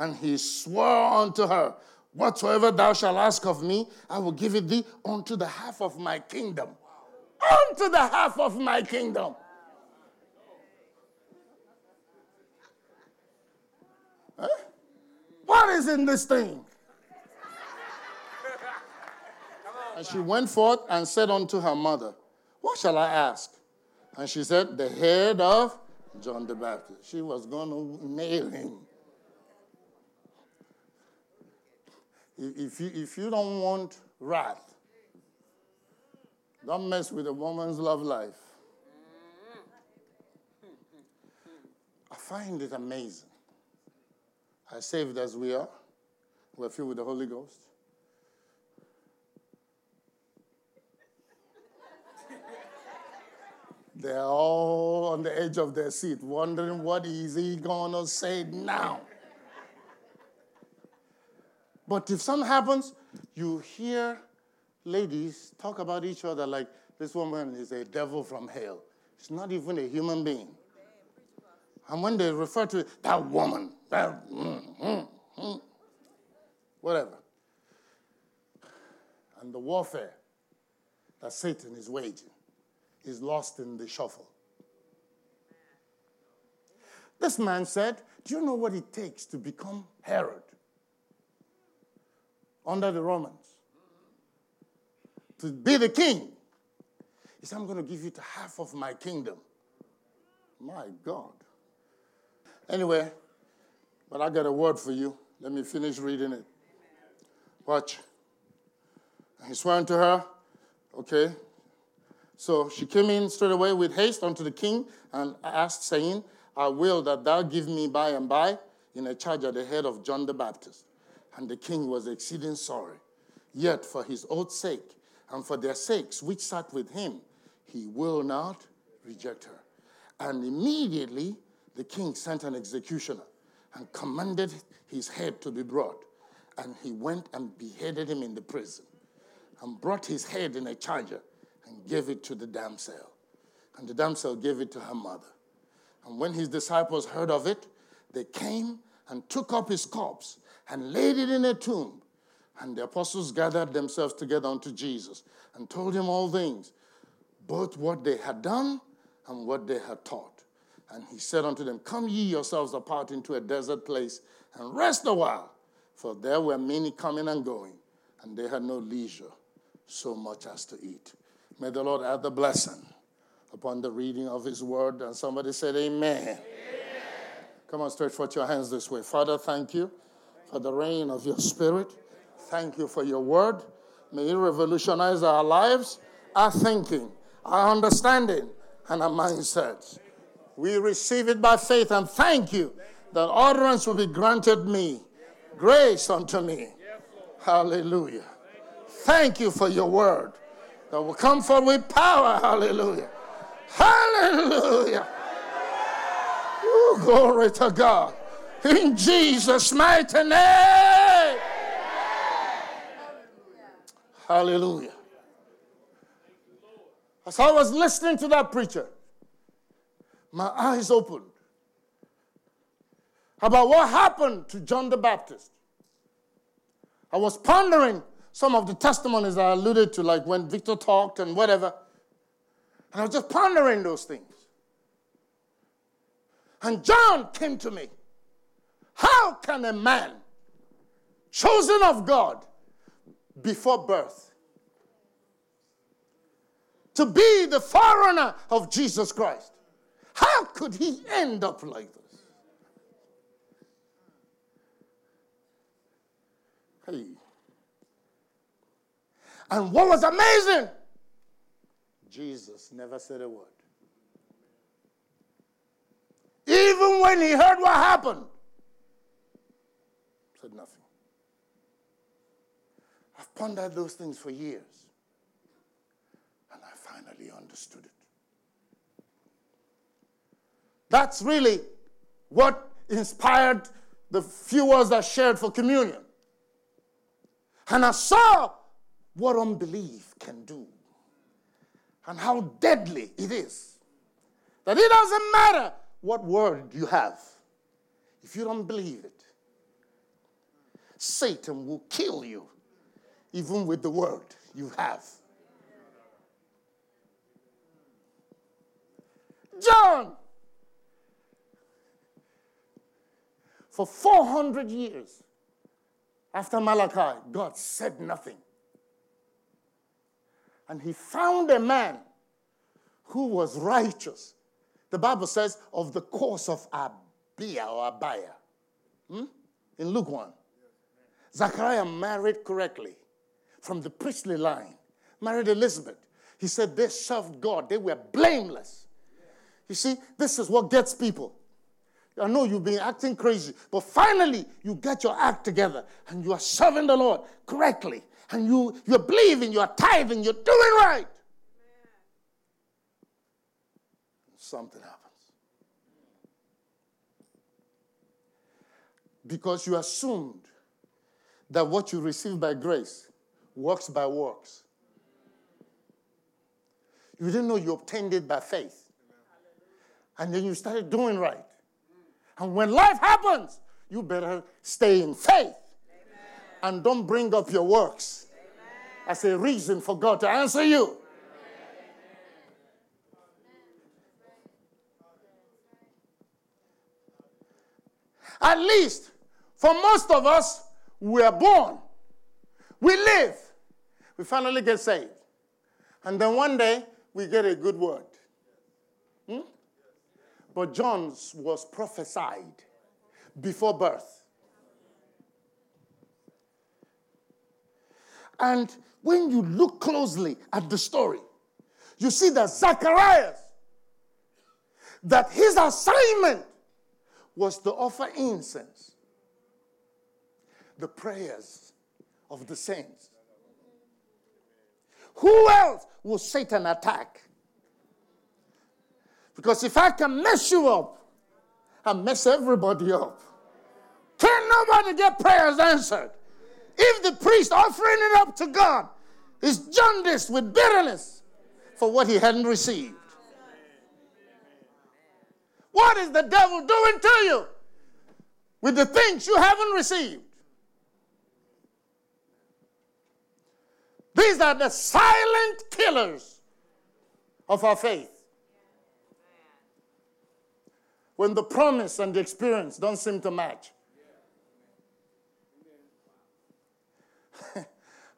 And he swore unto her, Whatsoever thou shalt ask of me, I will give it thee unto the half of my kingdom. Unto the half of my kingdom. Huh? What is in this thing? And she went forth and said unto her mother, What shall I ask? And she said, The head of John the Baptist. She was going to nail him. If you, if you don't want wrath, don't mess with a woman's love life. I find it amazing. As saved as we are, we're filled with the Holy Ghost. They're all on the edge of their seat, wondering what is he to say now. But if something happens, you hear ladies talk about each other like this woman is a devil from hell. She's not even a human being. And when they refer to that woman, that mm, mm, mm, whatever, and the warfare that Satan is waging is lost in the shuffle. This man said, Do you know what it takes to become Herod under the Romans? To be the king. He said, I'm going to give you half of my kingdom. My God. Anyway, but I got a word for you. Let me finish reading it. Watch. He swore unto her, okay. So she came in straight away with haste unto the king and asked, saying, I will that thou give me by and by in a charge at the head of John the Baptist. And the king was exceeding sorry. Yet for his oath's sake and for their sakes which sat with him, he will not reject her. And immediately the king sent an executioner and commanded his head to be brought. And he went and beheaded him in the prison and brought his head in a charger and gave it to the damsel. And the damsel gave it to her mother. And when his disciples heard of it, they came and took up his corpse and laid it in a tomb. And the apostles gathered themselves together unto Jesus and told him all things, both what they had done and what they had taught. And he said unto them, Come ye yourselves apart into a desert place and rest a while, for there were many coming and going, and they had no leisure so much as to eat. May the Lord add the blessing upon the reading of his word. And somebody said, Amen. Amen. Come on, stretch forth your hands this way. Father, thank you for the rain of your spirit. Thank you for your word. May it revolutionize our lives, our thinking, our understanding, and our mindsets. We receive it by faith and thank you that utterance will be granted me, grace unto me. Hallelujah. Thank you for your word that will come forth with power. Hallelujah. Hallelujah. Ooh, glory to God. In Jesus' mighty name. Hallelujah. As I was listening to that preacher, my eyes opened about what happened to John the Baptist. I was pondering some of the testimonies I alluded to, like when Victor talked and whatever. And I was just pondering those things. And John came to me. How can a man chosen of God before birth to be the forerunner of Jesus Christ, how could he end up like this? Hey. And what was amazing, Jesus never said a word. Even when he heard what happened, said nothing. I've pondered those things for years. And I finally understood it. That's really what inspired the few words I shared for communion. And I saw what unbelief can do and how deadly it is. That it doesn't matter what word you have, if you don't believe it, Satan will kill you, even with the word you have. John, for 400 years after Malachi, God said nothing. And he found a man who was righteous. The Bible says of the course of Abia or Abaya. Hmm? In Luke 1. Zachariah married correctly from the priestly line, married Elizabeth. He said they served God, they were blameless. You see, this is what gets people. I know you've been acting crazy, but finally you get your act together and you are serving the Lord correctly. And you, you're believing, you're tithing, you're doing right. Something happens. Because you assumed that what you receive by grace works by works. You didn't know you obtained it by faith. And then you started doing right. And when life happens, you better stay in faith. And don't bring up your works as a reason for God to answer you. At least for most of us, we are born, we live, we finally get saved. And then one day, we get a good word. Hmm? But John's was prophesied before birth. And when you look closely at the story, you see that Zacharias, that his assignment was to offer incense, the prayers of the saints. Who else will Satan attack? Because if I can mess you up, I mess everybody up. Can nobody get prayers answered? If the priest offering it up to God is jaundiced with bitterness for what he hadn't received, what is the devil doing to you with the things you haven't received? These are the silent killers of our faith. When the promise and the experience don't seem to match.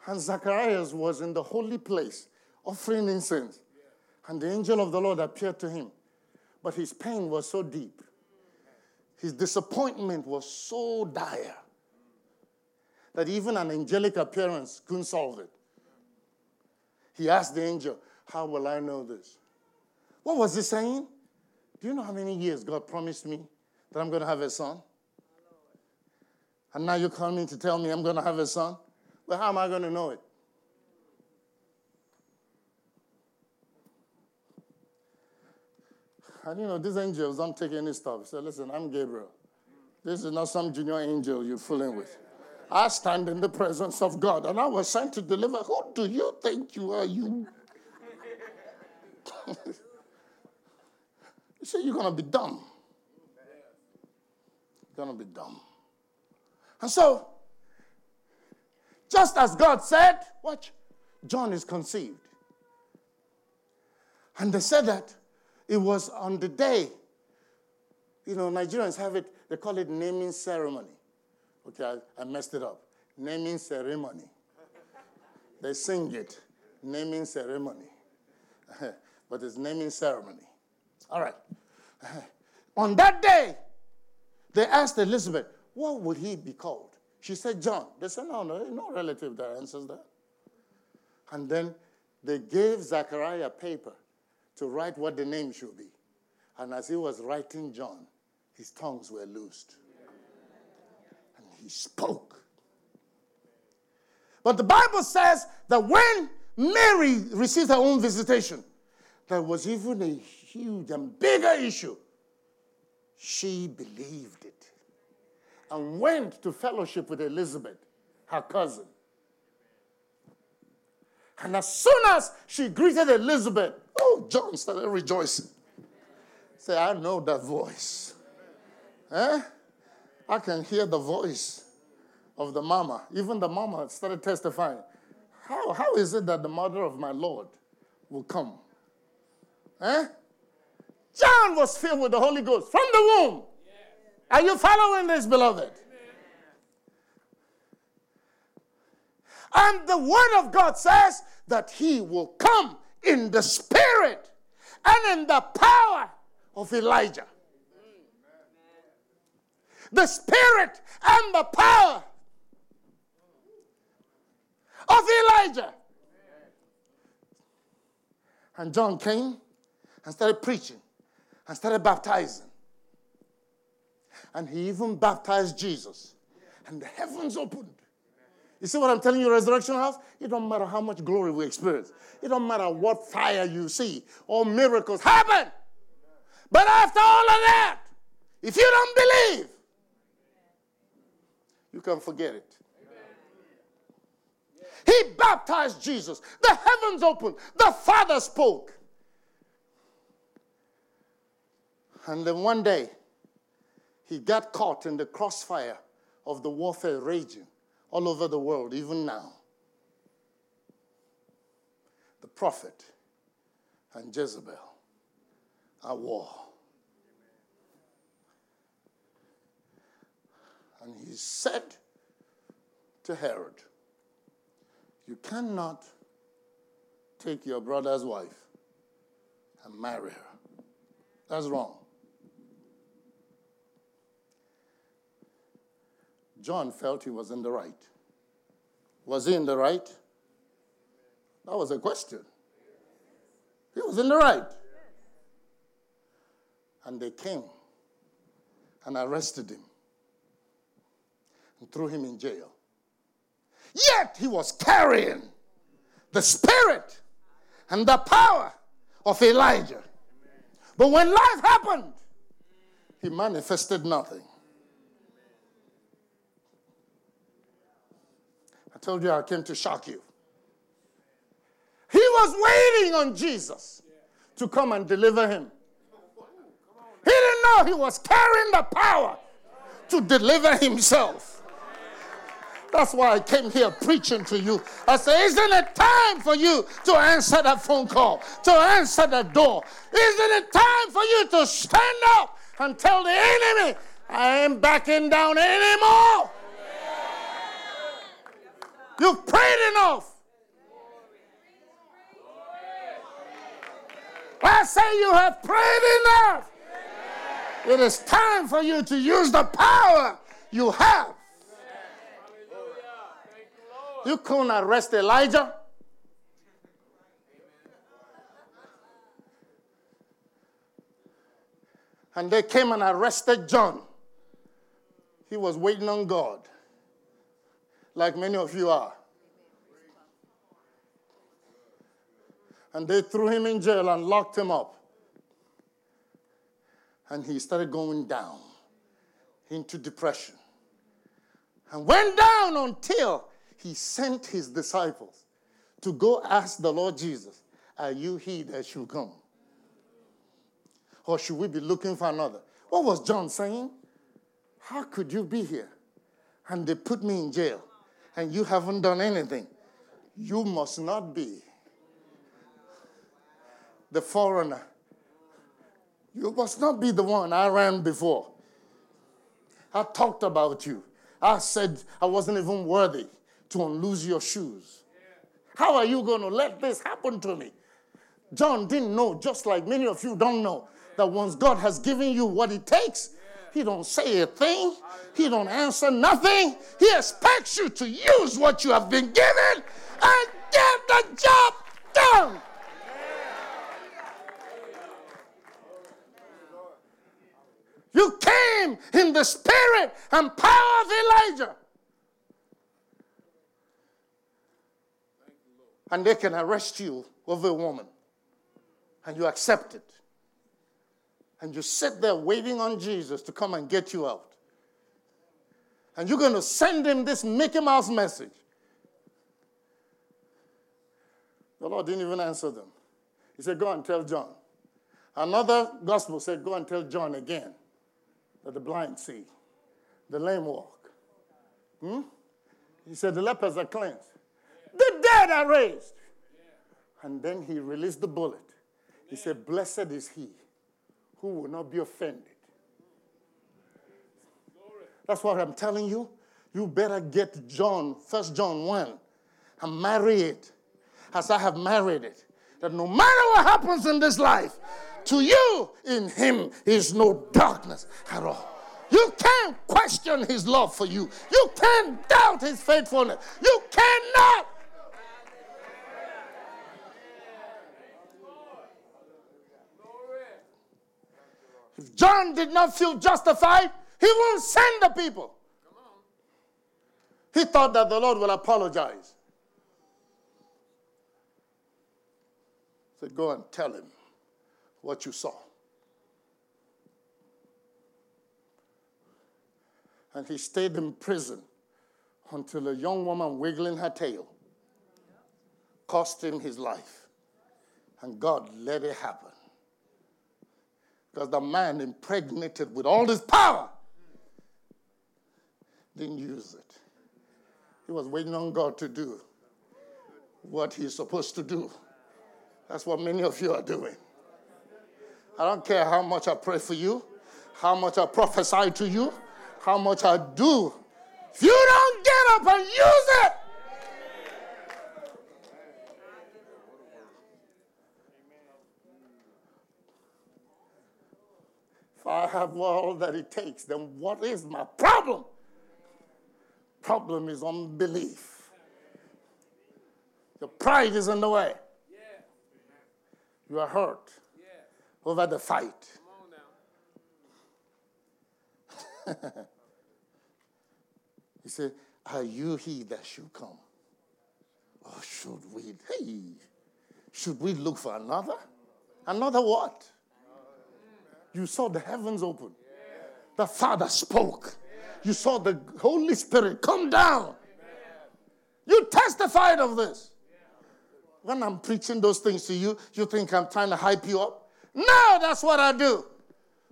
and Zacharias was in the holy place offering incense. And the angel of the Lord appeared to him. But his pain was so deep, his disappointment was so dire that even an angelic appearance couldn't solve it. He asked the angel, How will I know this? What was he saying? Do you know how many years God promised me that I'm going to have a son? And now you're coming to tell me I'm going to have a son? Well, how am I going to know it? And you know, these angels don't take any stuff. So listen, I'm Gabriel. This is not some junior angel you're fooling with. I stand in the presence of God and I was sent to deliver. Who do you think you are, you? you say you're going to be dumb. You're going to be dumb. And so, just as God said, watch, John is conceived. And they said that it was on the day, you know, Nigerians have it, they call it naming ceremony. Okay, I, I messed it up. Naming ceremony. they sing it, naming ceremony. but it's naming ceremony. All right. on that day, they asked Elizabeth, what would he be called? She said, John. They said, no, no, no relative that answers that. And then they gave Zachariah paper to write what the name should be. And as he was writing John, his tongues were loosed. He spoke. But the Bible says that when Mary received her own visitation, there was even a huge and bigger issue. She believed it and went to fellowship with Elizabeth, her cousin. And as soon as she greeted Elizabeth, oh, John started rejoicing. Say, I know that voice. Eh? I can hear the voice of the mama. Even the mama started testifying. How, how is it that the mother of my Lord will come? Eh? John was filled with the Holy Ghost from the womb. Are you following this, beloved? And the Word of God says that He will come in the Spirit and in the power of Elijah. The Spirit and the power of Elijah. And John came and started preaching and started baptizing. And he even baptized Jesus. And the heavens opened. You see what I'm telling you, Resurrection House? It don't matter how much glory we experience. It don't matter what fire you see or miracles happen. But after all of that, if you don't believe, you can forget it. He baptized Jesus. The heavens opened. The Father spoke. And then one day, he got caught in the crossfire of the warfare raging all over the world, even now. The prophet and Jezebel are war. And he said to Herod, You cannot take your brother's wife and marry her. That's wrong. John felt he was in the right. Was he in the right? That was a question. He was in the right. And they came and arrested him and threw him in jail. Yet he was carrying the spirit and the power of Elijah. But when life happened, he manifested nothing. I told you I came to shock you. He was waiting on Jesus to come and deliver him. He didn't know he was carrying the power to deliver himself. That's why I came here preaching to you. I say, isn't it time for you to answer that phone call, to answer that door? Isn't it time for you to stand up and tell the enemy, I ain't backing down anymore? You've prayed enough. I say you have prayed enough. It is time for you to use the power you have. You couldn't arrest Elijah. And they came and arrested John. He was waiting on God, like many of you are. And they threw him in jail and locked him up. And he started going down into depression. And went down until he sent his disciples to go ask the Lord Jesus, Are you he that should come? Or should we be looking for another? What was John saying? How could you be here? And they put me in jail, and you haven't done anything. You must not be the foreigner. You must not be the one I ran before. I talked about you. I said I wasn't even worthy to unloose your shoes. How are you going to let this happen to me? John didn't know, just like many of you don't know, that once God has given you what it takes, he don't say a thing. He don't answer nothing. He expects you to use what you have been given and get the job done. You came in the spirit and power of Elijah. And they can arrest you over a woman, and you accept it, and you sit there waiting on Jesus to come and get you out, and you're going to send him this Mickey Mouse message. The Lord didn't even answer them. He said, Go and tell John. Another gospel said, Go and tell John again that the blind see, the lame walk. Hmm? He said, The lepers are cleansed, the dead are raised. And then he released the bullet. He said, Blessed is he who will not be offended. That's what I'm telling you. You better get John, 1 John 1, and marry it as I have married it. That no matter what happens in this life, to you in him is no darkness at all. You can't question his love for you. You can't doubt his faithfulness. You cannot. If John did not feel justified, he won't send the people. He thought that the Lord will apologize. He Said, Go and tell him what you saw. And he stayed in prison until a young woman wiggling her tail cost him his life. And God let it happen. Because the man impregnated with all this power didn't use it. He was waiting on God to do what he's supposed to do. That's what many of you are doing. I don't care how much I pray for you, how much I prophesy to you, how much I do. If you don't get up and use it, have all that it takes, then what is my problem? Problem is unbelief. Your pride is in the way. You are hurt over the fight. he said, Are you he that should come? Or should we? Hey, should we look for another? Another what? You saw the heavens open. The Father spoke. You saw the Holy Spirit come down. You testified of this. When I'm preaching those things to you, you think I'm trying to hype you up? No, that's what I do.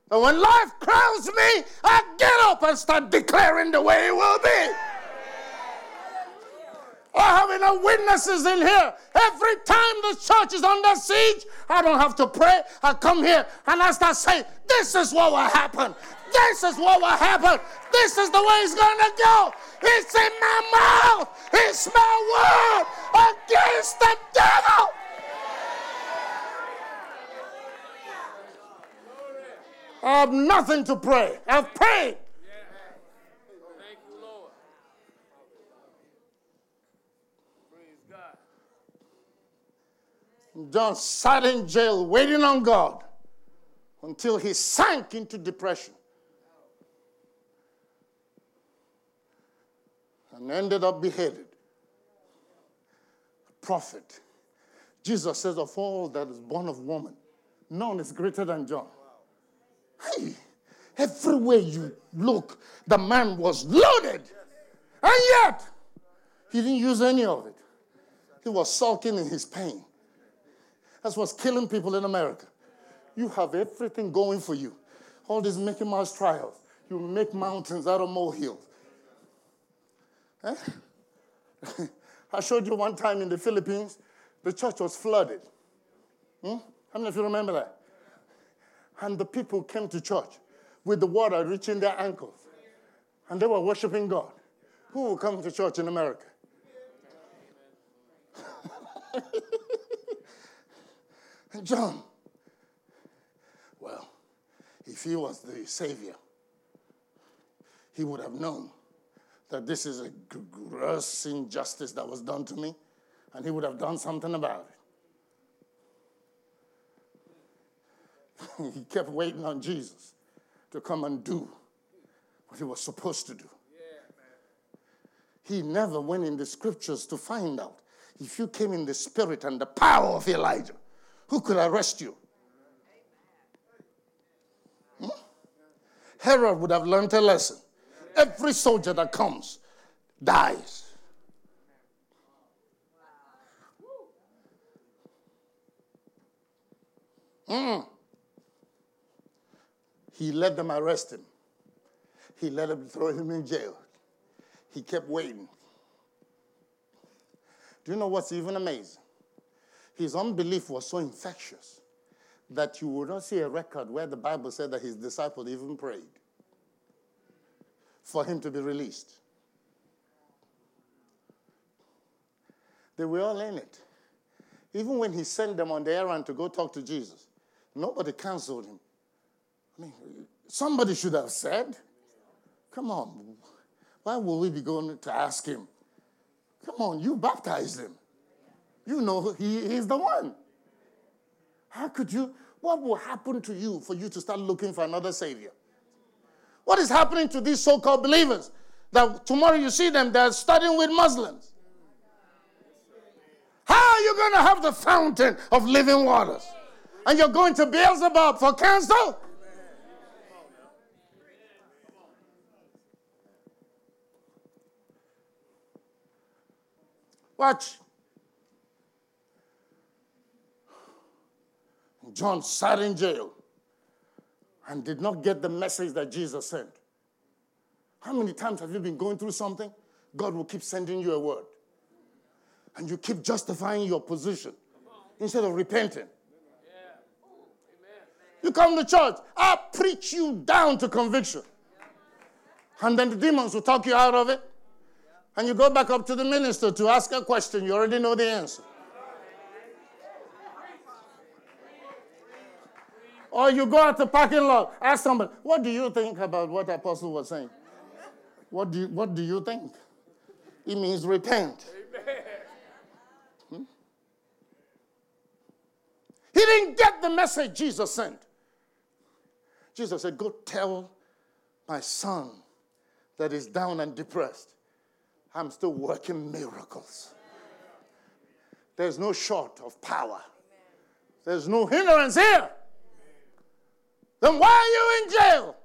But when life crowns me, I get up and start declaring the way it will be. I have enough witnesses in here. Every time the church is under siege, I don't have to pray. I come here and I start saying, This is what will happen. This is what will happen. This is the way it's going to go. It's in my mouth. It's my word against the devil. I have nothing to pray. I've prayed. Thank you, Lord. Praise God. John sat in jail waiting on God until he sank into depression and ended up beheaded. A prophet. Jesus says, Of all that is born of woman, none is greater than John. Hey, everywhere you look, the man was loaded. And yet, he didn't use any of it. He was sulking in his pain. That's what's killing people in America. You have everything going for you. All these Mickey Mouse trials. You make mountains out of molehills. Eh? I showed you one time in the Philippines, the church was flooded. Hmm? How many of you remember that? And the people came to church with the water reaching their ankles. And they were worshiping God. Who will come to church in America? And John, well, if he was the Savior, he would have known that this is a gross injustice that was done to me, and he would have done something about it. he kept waiting on Jesus to come and do what he was supposed to do. He never went in the scriptures to find out If you came in the spirit and the power of Elijah, who could arrest you? Hmm? Herod would have learned a lesson. Every soldier that comes dies. Mm. He let them arrest him. He let them throw him in jail. He kept waiting. Do you know what's even amazing? His unbelief was so infectious that you would not see a record where the Bible said that his disciples even prayed for him to be released. They were all in it. Even when he sent them on the errand to go talk to Jesus, nobody counseled him. I mean, somebody should have said, Come on, why will we be going to ask him? Come on, you baptized him. You know he is the one. How could you? What will happen to you for you to start looking for another savior? What is happening to these so called believers? That tomorrow you see them, they're studying with Muslims. How are you going to have the fountain of living waters? And you're going to Beelzebub for cancer? Watch. John sat in jail and did not get the message that Jesus sent. How many times have you been going through something? God will keep sending you a word. And you keep justifying your position instead of repenting. You come to church, I preach you down to conviction. And then the demons will talk you out of it. And you go back up to the minister to ask a question, you already know the answer. Or you go out the parking lot, ask somebody, what do you think about what the apostle was saying? What do you, what do you think? It means repent. Hmm? He didn't get the message Jesus sent. Jesus said, Go tell my son that is down and depressed. I'm still working miracles. There's no short of power. There's no hindrance here. Then why are you in jail?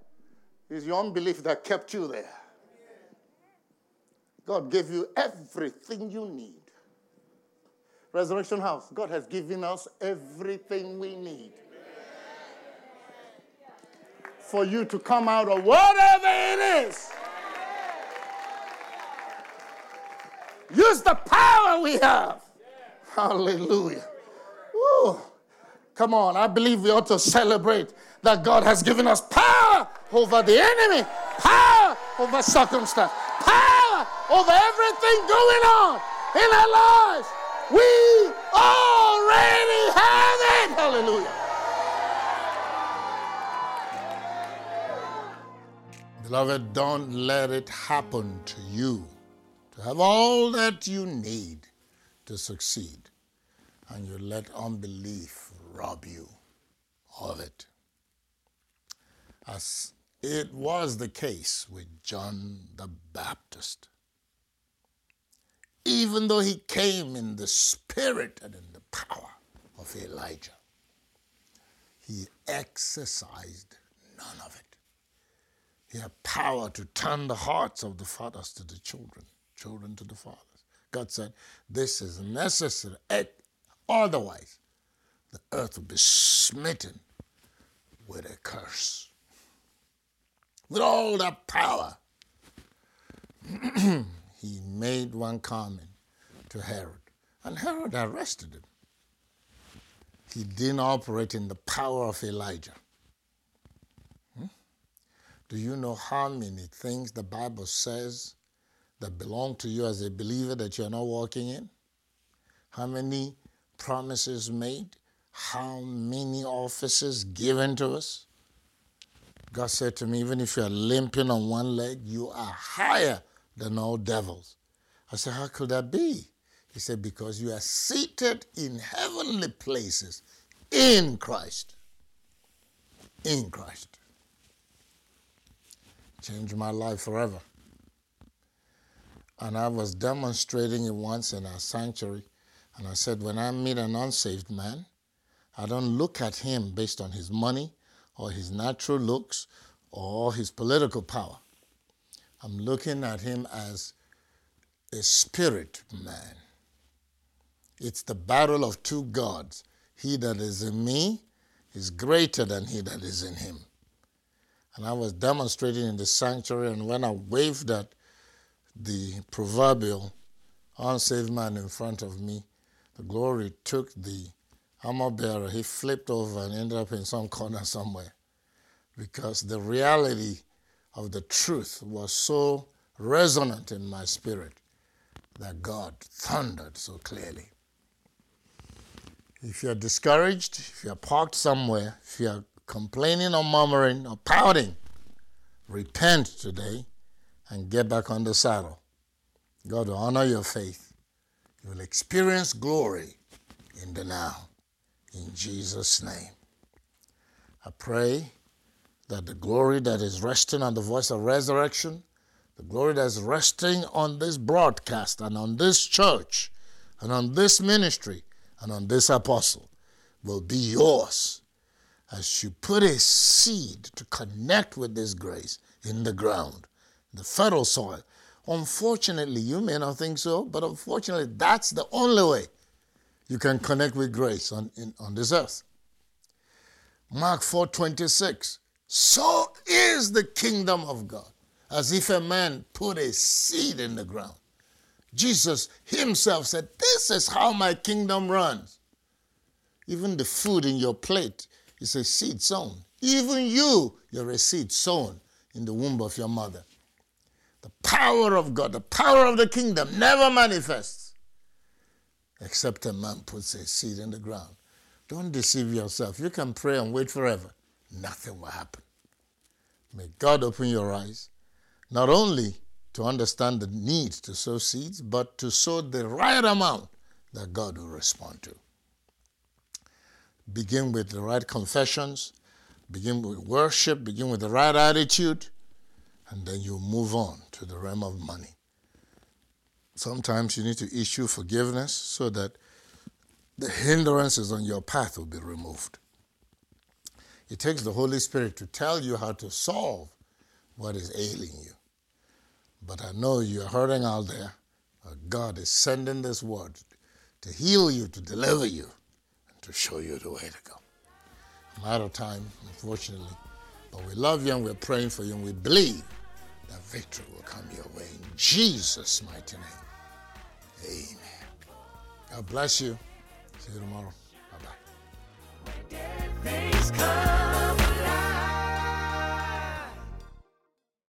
It's your unbelief that kept you there. God gave you everything you need. Resurrection House, God has given us everything we need for you to come out of whatever it is. Use the power we have. Hallelujah. Woo. Come on, I believe we ought to celebrate that God has given us power over the enemy, power over circumstance, power over everything going on in our lives. We already have it. Hallelujah. Beloved, don't let it happen to you to have all that you need to succeed, and you let unbelief rob you of it. As it was the case with John the Baptist. Even though he came in the spirit and in the power of Elijah, he exercised none of it. He had power to turn the hearts of the fathers to the children, children to the fathers. God said, This is necessary. Eh, otherwise, the earth will be smitten with a curse. With all that power, he made one comment to Herod, and Herod arrested him. He didn't operate in the power of Elijah. Hmm? Do you know how many things the Bible says that belong to you as a believer that you're not walking in? How many promises made? How many offices given to us? God said to me, even if you're limping on one leg, you are higher than all devils. I said, How could that be? He said, Because you are seated in heavenly places in Christ. In Christ. Changed my life forever. And I was demonstrating it once in our sanctuary And I said, when I meet an unsaved man, I don't look at him based on his money or his natural looks or his political power. I'm looking at him as a spirit man. It's the battle of two gods. He that is in me is greater than he that is in him. And I was demonstrating in the sanctuary, and when I waved at the proverbial unsaved man in front of me, the glory took the armor bearer. He flipped over and ended up in some corner somewhere because the reality of the truth was so resonant in my spirit that God thundered so clearly. If you're discouraged, if you're parked somewhere, if you're complaining or murmuring or pouting, repent today and get back on the saddle. God will honor your faith. You will experience glory in the now. In Jesus' name. I pray that the glory that is resting on the voice of resurrection, the glory that is resting on this broadcast and on this church and on this ministry and on this apostle will be yours as you put a seed to connect with this grace in the ground, the fertile soil. Unfortunately, you may not think so, but unfortunately, that's the only way you can connect with grace on, in, on this earth. Mark 4:26. So is the kingdom of God, as if a man put a seed in the ground. Jesus himself said, This is how my kingdom runs. Even the food in your plate is a seed sown. Even you, you're a seed sown in the womb of your mother. The power of God, the power of the kingdom never manifests except a man puts a seed in the ground. Don't deceive yourself. You can pray and wait forever. Nothing will happen. May God open your eyes, not only to understand the need to sow seeds, but to sow the right amount that God will respond to. Begin with the right confessions, begin with worship, begin with the right attitude, and then you move on to the realm of money. Sometimes you need to issue forgiveness so that the hindrances on your path will be removed. It takes the Holy Spirit to tell you how to solve what is ailing you. But I know you're hurting out there. God is sending this word to heal you, to deliver you, and to show you the way to go. I'm out of time, unfortunately. But we love you and we're praying for you and we believe that victory will come your way. In Jesus' mighty name. Amen. God bless you. See you tomorrow. Bye bye.